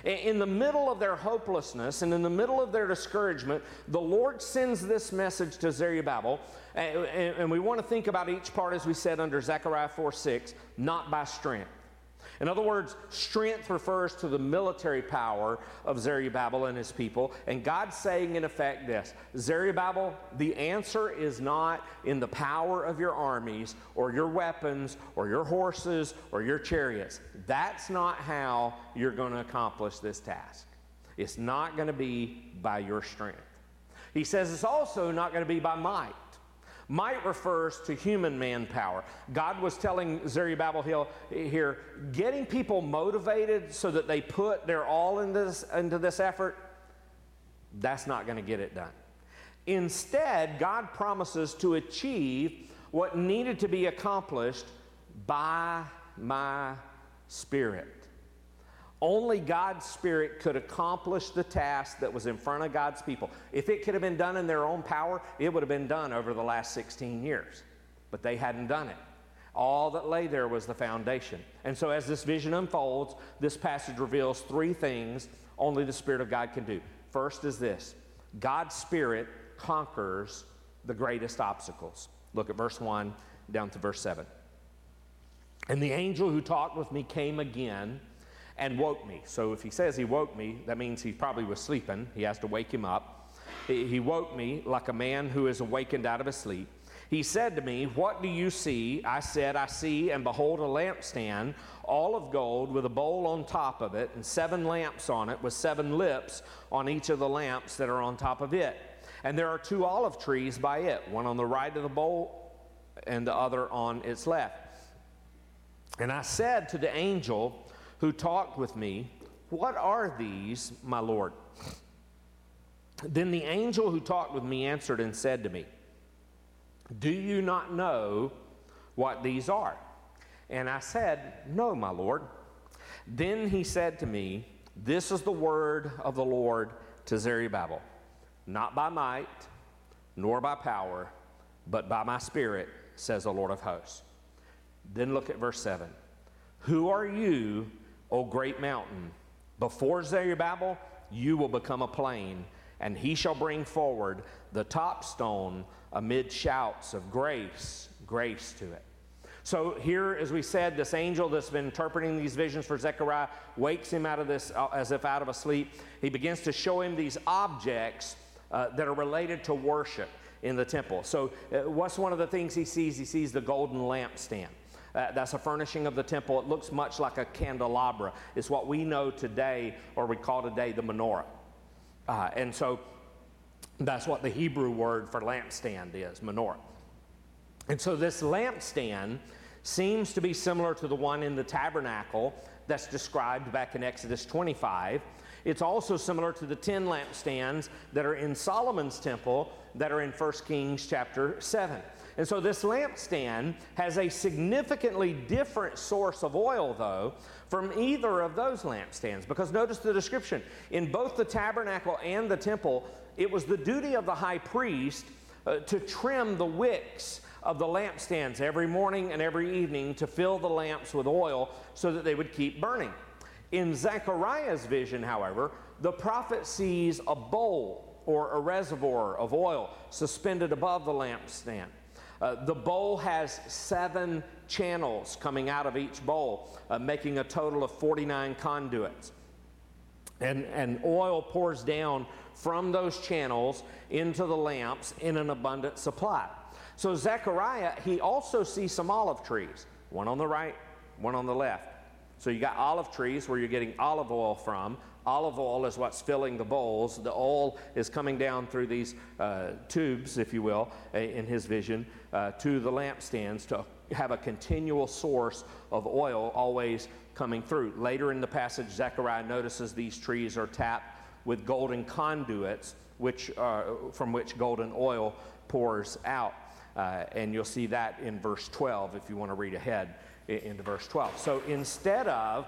In the middle of their hopelessness and in the middle of their discouragement, the Lord sends this message to Zerubbabel. And we want to think about each part, as we said under Zechariah 4 6, not by strength. In other words, strength refers to the military power of Zerubbabel and his people. And God's saying, in effect, this Zerubbabel, the answer is not in the power of your armies or your weapons or your horses or your chariots. That's not how you're going to accomplish this task. It's not going to be by your strength. He says it's also not going to be by might. Might refers to human manpower. God was telling Zerubbabel here, getting people motivated so that they put their all in this, into this effort, that's not going to get it done. Instead, God promises to achieve what needed to be accomplished by my Spirit. Only God's Spirit could accomplish the task that was in front of God's people. If it could have been done in their own power, it would have been done over the last 16 years. But they hadn't done it. All that lay there was the foundation. And so, as this vision unfolds, this passage reveals three things only the Spirit of God can do. First is this God's Spirit conquers the greatest obstacles. Look at verse 1 down to verse 7. And the angel who talked with me came again and woke me. So if he says he woke me, that means he probably was sleeping. He has to wake him up. He woke me like a man who is awakened out of his sleep. He said to me, What do you see? I said, I see, and behold, a lampstand, all of gold, with a bowl on top of it, and seven lamps on it, with seven lips on each of the lamps that are on top of it. And there are two olive trees by it, one on the right of the bowl, and the other on its left. And I said to the angel, who talked with me, What are these, my Lord? Then the angel who talked with me answered and said to me, Do you not know what these are? And I said, No, my Lord. Then he said to me, This is the word of the Lord to Zerubbabel, not by might, nor by power, but by my spirit, says the Lord of hosts. Then look at verse 7. Who are you O great mountain. Before Zerubbabel, you will become a plain, and he shall bring forward the top stone amid shouts of grace, grace to it. So, here, as we said, this angel that's been interpreting these visions for Zechariah wakes him out of this uh, as if out of a sleep. He begins to show him these objects uh, that are related to worship in the temple. So, uh, what's one of the things he sees? He sees the golden lampstand. Uh, that's a furnishing of the temple. It looks much like a candelabra. It's what we know today, or we call today the menorah. Uh, and so that's what the Hebrew word for lampstand is, menorah. And so this lampstand seems to be similar to the one in the tabernacle that's described back in Exodus 25. It's also similar to the 10 lampstands that are in Solomon's temple that are in 1 Kings chapter 7. And so this lampstand has a significantly different source of oil, though, from either of those lampstands. Because notice the description. In both the tabernacle and the temple, it was the duty of the high priest uh, to trim the wicks of the lampstands every morning and every evening to fill the lamps with oil so that they would keep burning. In Zechariah's vision, however, the prophet sees a bowl or a reservoir of oil suspended above the lampstand. Uh, the bowl has seven channels coming out of each bowl, uh, making a total of 49 conduits. And, and oil pours down from those channels into the lamps in an abundant supply. So, Zechariah, he also sees some olive trees, one on the right, one on the left. So, you got olive trees where you're getting olive oil from. Olive oil is what's filling the bowls. The oil is coming down through these uh, tubes, if you will, in his vision, uh, to the lampstands to have a continual source of oil always coming through. Later in the passage, Zechariah notices these trees are tapped with golden conduits, which, uh, from which golden oil pours out. Uh, and you'll see that in verse 12 if you want to read ahead into verse 12. So instead of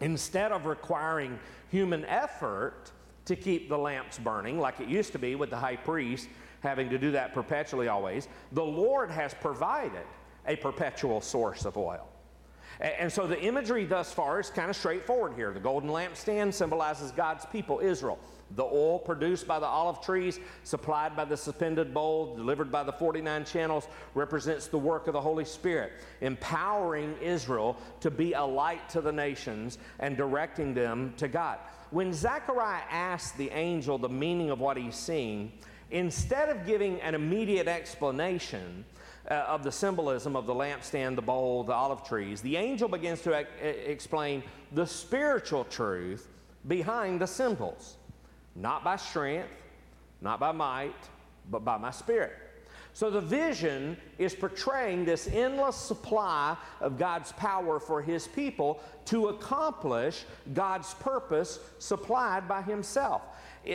instead of requiring human effort to keep the lamps burning like it used to be with the high priest having to do that perpetually always, the Lord has provided a perpetual source of oil. And so the imagery thus far is kind of straightforward here. The golden lampstand symbolizes God's people, Israel. The oil produced by the olive trees, supplied by the suspended bowl, delivered by the 49 channels, represents the work of the Holy Spirit, empowering Israel to be a light to the nations and directing them to God. When Zechariah asked the angel the meaning of what he's seeing, instead of giving an immediate explanation, uh, of the symbolism of the lampstand, the bowl, the olive trees, the angel begins to e- explain the spiritual truth behind the symbols. Not by strength, not by might, but by my spirit. So the vision is portraying this endless supply of God's power for his people to accomplish God's purpose supplied by himself.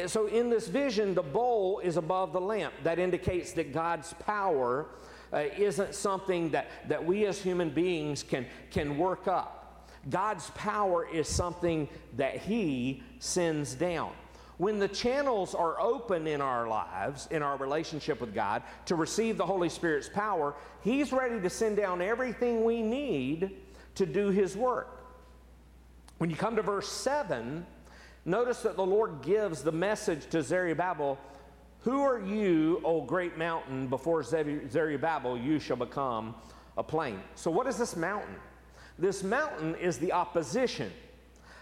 So in this vision, the bowl is above the lamp. That indicates that God's power uh, isn't something that, that we as human beings can, can work up. God's power is something that he sends down. When the channels are open in our lives, in our relationship with God, to receive the Holy Spirit's power, He's ready to send down everything we need to do His work. When you come to verse 7, notice that the Lord gives the message to Zerubbabel Who are you, O great mountain? Before Zerubbabel, you shall become a plain. So, what is this mountain? This mountain is the opposition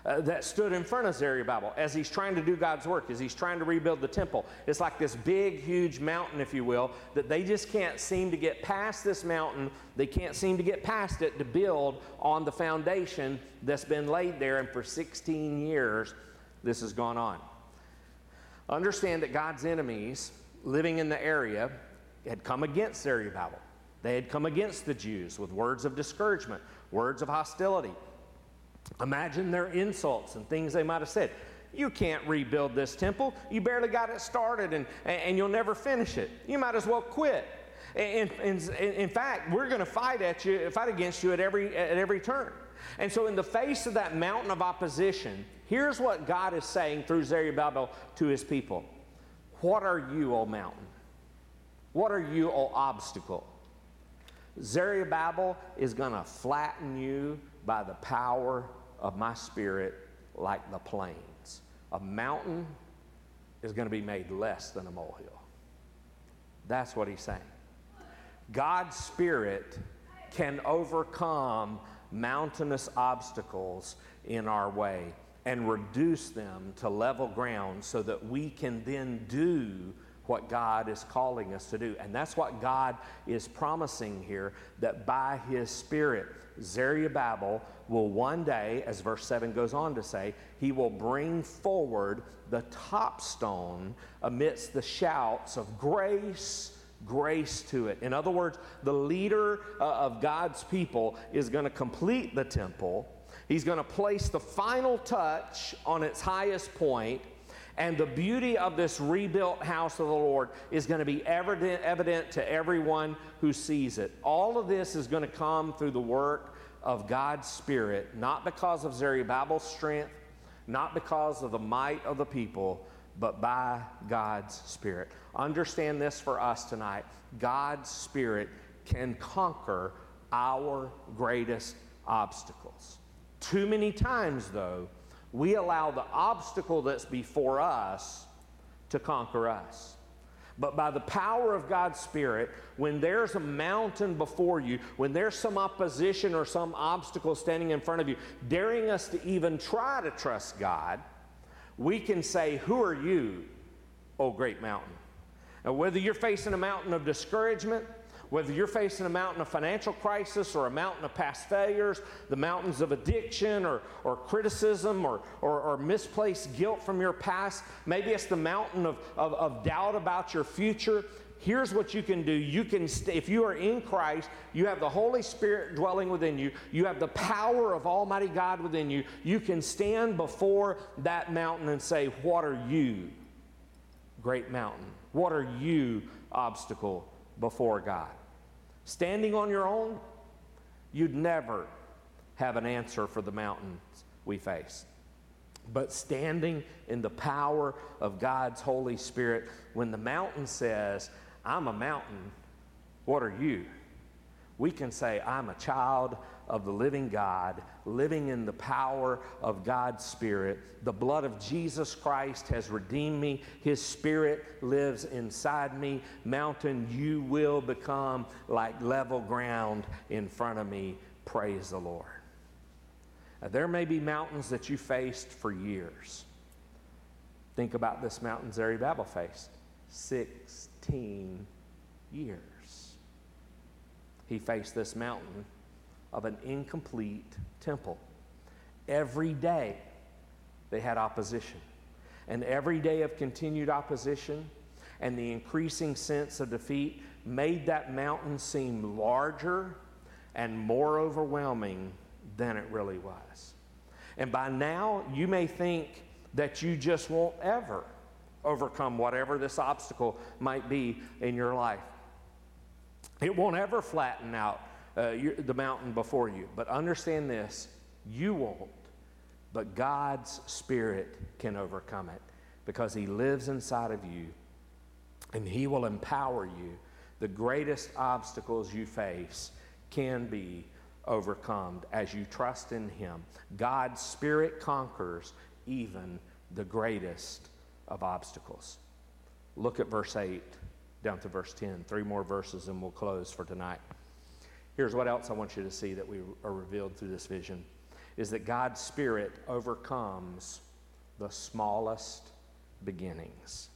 uh, that stood in front of Zerubbabel as he's trying to do God's work, as he's trying to rebuild the temple. It's like this big, huge mountain, if you will, that they just can't seem to get past this mountain. They can't seem to get past it to build on the foundation that's been laid there. And for 16 years, this has gone on. Understand that God's enemies living in the area had come against Zerubbabel. They had come against the Jews with words of discouragement, words of hostility. Imagine their insults and things they might have said. You can't rebuild this temple. You barely got it started and, and you'll never finish it. You might as well quit. In, in, in fact, we're going to fight at you, fight against you at every, at every turn. And so, in the face of that mountain of opposition, here's what God is saying through Zerubbabel to his people What are you, O mountain? What are you, O obstacle? Zerubbabel is going to flatten you by the power of my spirit like the plains. A mountain is going to be made less than a molehill. That's what he's saying. God's spirit can overcome mountainous obstacles in our way and reduce them to level ground so that we can then do what God is calling us to do. And that's what God is promising here that by His Spirit, Zerubbabel will one day, as verse 7 goes on to say, he will bring forward the top stone amidst the shouts of grace, grace to it. In other words, the leader uh, of God's people is going to complete the temple. He's going to place the final touch on its highest point and the beauty of this rebuilt house of the Lord is going to be evident, evident to everyone who sees it. All of this is going to come through the work of God's Spirit, not because of Zerubbabel's strength, not because of the might of the people, but by God's Spirit. Understand this for us tonight God's Spirit can conquer our greatest obstacles. Too many times, though, we allow the obstacle that's before us to conquer us. But by the power of God's Spirit, when there's a mountain before you, when there's some opposition or some obstacle standing in front of you, daring us to even try to trust God, we can say, Who are you, O great mountain? Now, whether you're facing a mountain of discouragement, whether you're facing a mountain of financial crisis or a mountain of past failures, the mountains of addiction or, or criticism or, or, or misplaced guilt from your past, maybe it's the mountain of, of, of doubt about your future. Here's what you can do. You can, if you are in Christ, you have the Holy Spirit dwelling within you. You have the power of Almighty God within you. You can stand before that mountain and say, "What are you, great mountain? What are you, obstacle before God. Standing on your own, you'd never have an answer for the mountains we face. But standing in the power of God's Holy Spirit, when the mountain says, I'm a mountain, what are you? We can say, I'm a child of the living God, living in the power of God's Spirit. The blood of Jesus Christ has redeemed me. His Spirit lives inside me. Mountain, you will become like level ground in front of me. Praise the Lord. Now, there may be mountains that you faced for years. Think about this mountain Zerubbabel faced 16 years. He faced this mountain of an incomplete temple. Every day they had opposition. And every day of continued opposition and the increasing sense of defeat made that mountain seem larger and more overwhelming than it really was. And by now, you may think that you just won't ever overcome whatever this obstacle might be in your life. It won't ever flatten out uh, your, the mountain before you. But understand this you won't, but God's Spirit can overcome it because He lives inside of you and He will empower you. The greatest obstacles you face can be overcome as you trust in Him. God's Spirit conquers even the greatest of obstacles. Look at verse 8 down to verse 10. Three more verses and we'll close for tonight. Here's what else I want you to see that we are revealed through this vision is that God's Spirit overcomes the smallest beginnings.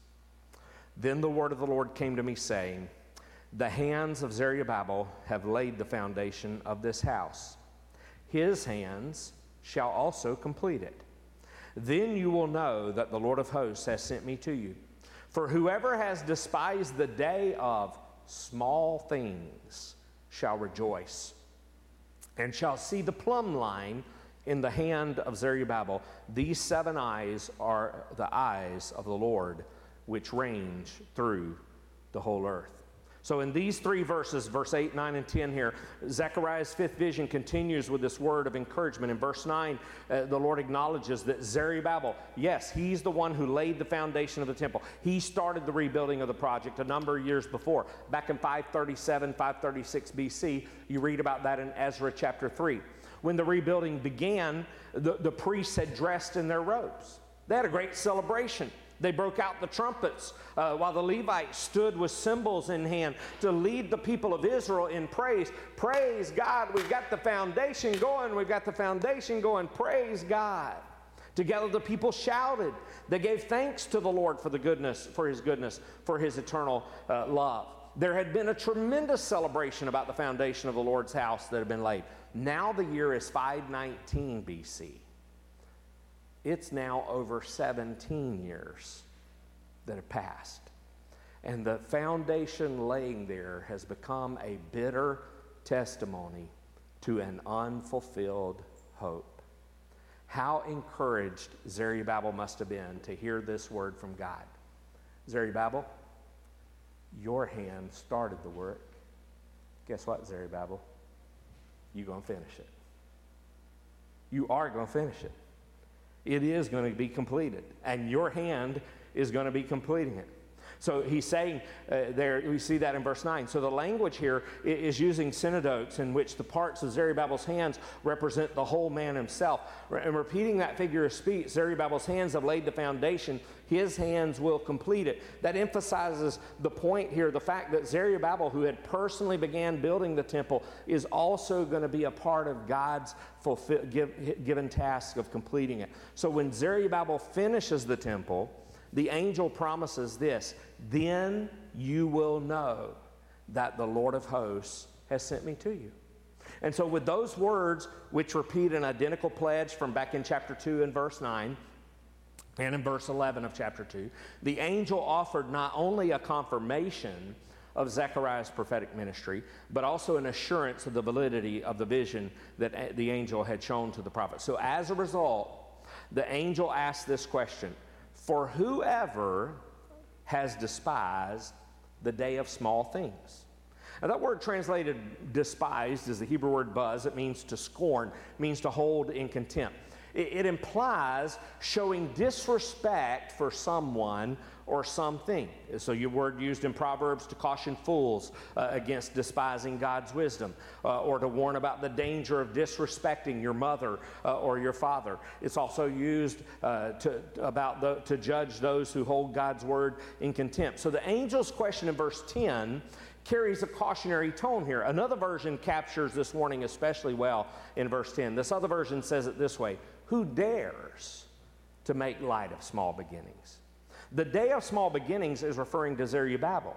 Then the word of the Lord came to me, saying, The hands of Zerubbabel have laid the foundation of this house. His hands shall also complete it. Then you will know that the Lord of hosts has sent me to you. For whoever has despised the day of small things, shall rejoice, and shall see the plumb line in the hand of Zerubbabel. These seven eyes are the eyes of the Lord, which range through the whole earth. So, in these three verses, verse 8, 9, and 10 here, Zechariah's fifth vision continues with this word of encouragement. In verse 9, uh, the Lord acknowledges that Zerubbabel, yes, he's the one who laid the foundation of the temple. He started the rebuilding of the project a number of years before. Back in 537, 536 BC, you read about that in Ezra chapter 3. When the rebuilding began, the, the priests had dressed in their robes, they had a great celebration. They broke out the trumpets uh, while the Levites stood with cymbals in hand to lead the people of Israel in praise. Praise God, we've got the foundation going, we've got the foundation going. Praise God. Together the people shouted. They gave thanks to the Lord for the goodness, for his goodness, for his eternal uh, love. There had been a tremendous celebration about the foundation of the Lord's house that had been laid. Now the year is 519 BC. It's now over 17 years that have passed. And the foundation laying there has become a bitter testimony to an unfulfilled hope. How encouraged Zerubbabel must have been to hear this word from God. Zerubbabel, your hand started the work. Guess what, Zerubbabel? You're going to finish it. You are going to finish it. It is going to be completed, and your hand is going to be completing it. So he's saying uh, there, we see that in verse 9. So the language here is using synecdoches in which the parts of Zerubbabel's hands represent the whole man himself. And repeating that figure of speech, Zerubbabel's hands have laid the foundation, his hands will complete it. That emphasizes the point here the fact that Zerubbabel, who had personally began building the temple, is also going to be a part of God's fulfill, give, given task of completing it. So when Zerubbabel finishes the temple, the angel promises this then you will know that the Lord of hosts has sent me to you. And so, with those words, which repeat an identical pledge from back in chapter 2 and verse 9, and in verse 11 of chapter 2, the angel offered not only a confirmation of Zechariah's prophetic ministry, but also an assurance of the validity of the vision that the angel had shown to the prophet. So, as a result, the angel asked this question For whoever has despised the day of small things. Now, that word translated despised is the Hebrew word buzz. It means to scorn, means to hold in contempt. It, implies showing disrespect for someone or something. So, your word used in Proverbs to caution fools uh, against despising God's wisdom uh, or to warn about the danger of disrespecting your mother uh, or your father. It's also used uh, to, about the, to judge those who hold God's word in contempt. So, the angel's question in verse 10 carries a cautionary tone here. Another version captures this warning especially well in verse 10. This other version says it this way Who dares to make light of small beginnings? The day of small beginnings is referring to Zerubbabel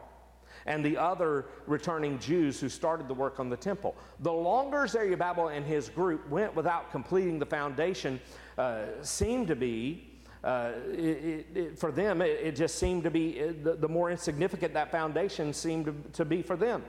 and the other returning Jews who started the work on the temple. The longer Zerubbabel and his group went without completing the foundation, uh, seemed to be. Uh, it, it, for them, it, it, just seemed to be the, the, more insignificant that foundation seemed to, to be for them.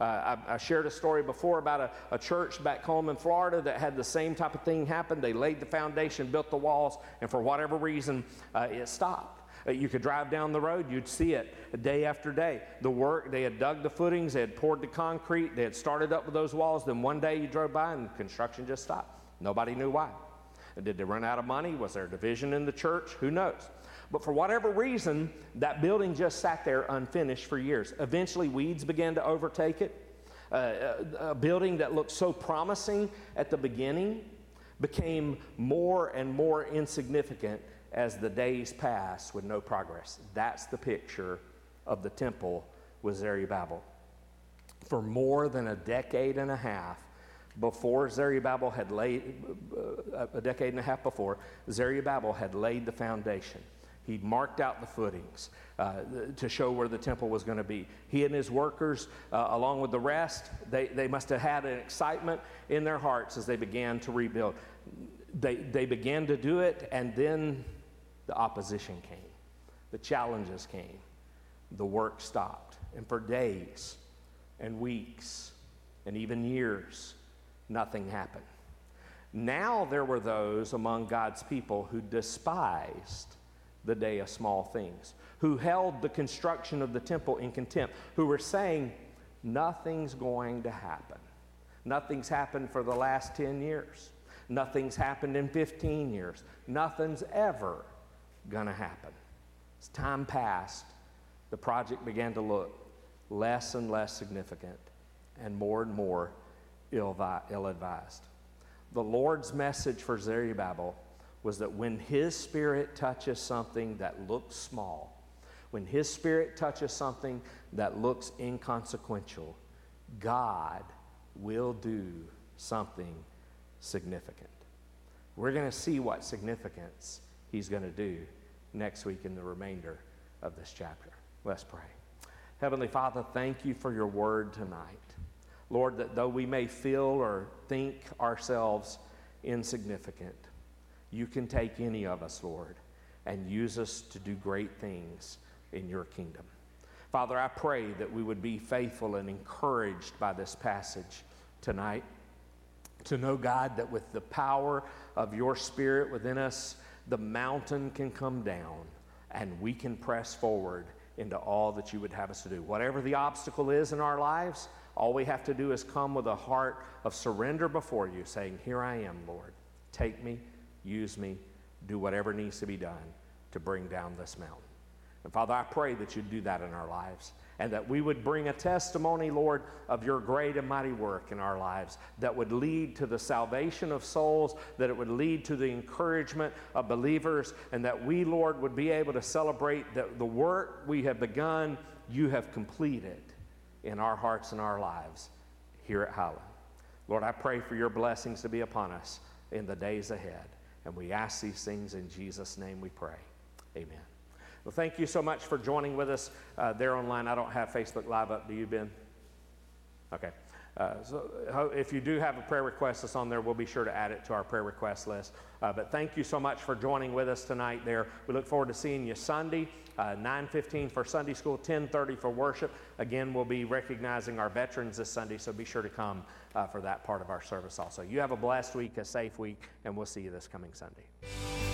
Uh, I, I, shared a story before about a, a, church back home in Florida that had the same type of thing happen. They laid the foundation, built the walls, and for whatever reason, uh, it stopped. Uh, you could drive down the road, you'd see it day after day. The work, they had dug the footings, they had poured the concrete, they had started up with those walls. Then one day you drove by and construction just stopped. Nobody knew why. Did they run out of money? Was there division in the church? Who knows? But for whatever reason, that building just sat there unfinished for years. Eventually, weeds began to overtake it. Uh, a building that looked so promising at the beginning became more and more insignificant as the days passed with no progress. That's the picture of the temple with Zerubbabel. For more than a decade and a half, before Zerubbabel had laid, uh, a decade and a half before, Zerubbabel had laid the foundation. He'd marked out the footings uh, to show where the temple was going to be. He and his workers, uh, along with the rest, they, they must have had an excitement in their hearts as they began to rebuild. They, they began to do it, and then the opposition came, the challenges came, the work stopped. And for days and weeks and even years, nothing happened. Now there were those among God's people who despised the day of small things, who held the construction of the temple in contempt, who were saying, Nothing's going to happen. Nothing's happened for the last 10 years. Nothing's happened in 15 years. Nothing's ever going to happen. As time passed, the project began to look less and less significant and more and more ill advised. The Lord's message for Zerubbabel was that when his spirit touches something that looks small, when his spirit touches something that looks inconsequential, God will do something significant. We're going to see what significance he's going to do next week in the remainder of this chapter. Let's pray. Heavenly Father, thank you for your word tonight. Lord, that though we may feel or think ourselves insignificant, you can take any of us, Lord, and use us to do great things in your kingdom. Father, I pray that we would be faithful and encouraged by this passage tonight to know, God, that with the power of your Spirit within us, the mountain can come down and we can press forward into all that you would have us to do. Whatever the obstacle is in our lives, all we have to do is come with a heart of surrender before you, saying, Here I am, Lord. Take me, use me, do whatever needs to be done to bring down this mountain. And Father, I pray that you do that in our lives and that we would bring a testimony, Lord, of your great and mighty work in our lives that would lead to the salvation of souls, that it would lead to the encouragement of believers, and that we, Lord, would be able to celebrate that the work we have begun, you have completed in our hearts and our lives here at Highland. Lord, I pray for your blessings to be upon us in the days ahead. And we ask these things in Jesus' name we pray. Amen. Well, thank you so much for joining with us uh, there online. I don't have Facebook Live up. Do you, Ben? Okay. Uh, so if you do have a prayer request that's on there, we'll be sure to add it to our prayer request list. Uh, but thank you so much for joining with us tonight there. We look forward to seeing you Sunday, uh, 9.15 for Sunday school, 10.30 for worship. Again, we'll be recognizing our veterans this Sunday, so be sure to come uh, for that part of our service also. You have a blessed week, a safe week, and we'll see you this coming Sunday.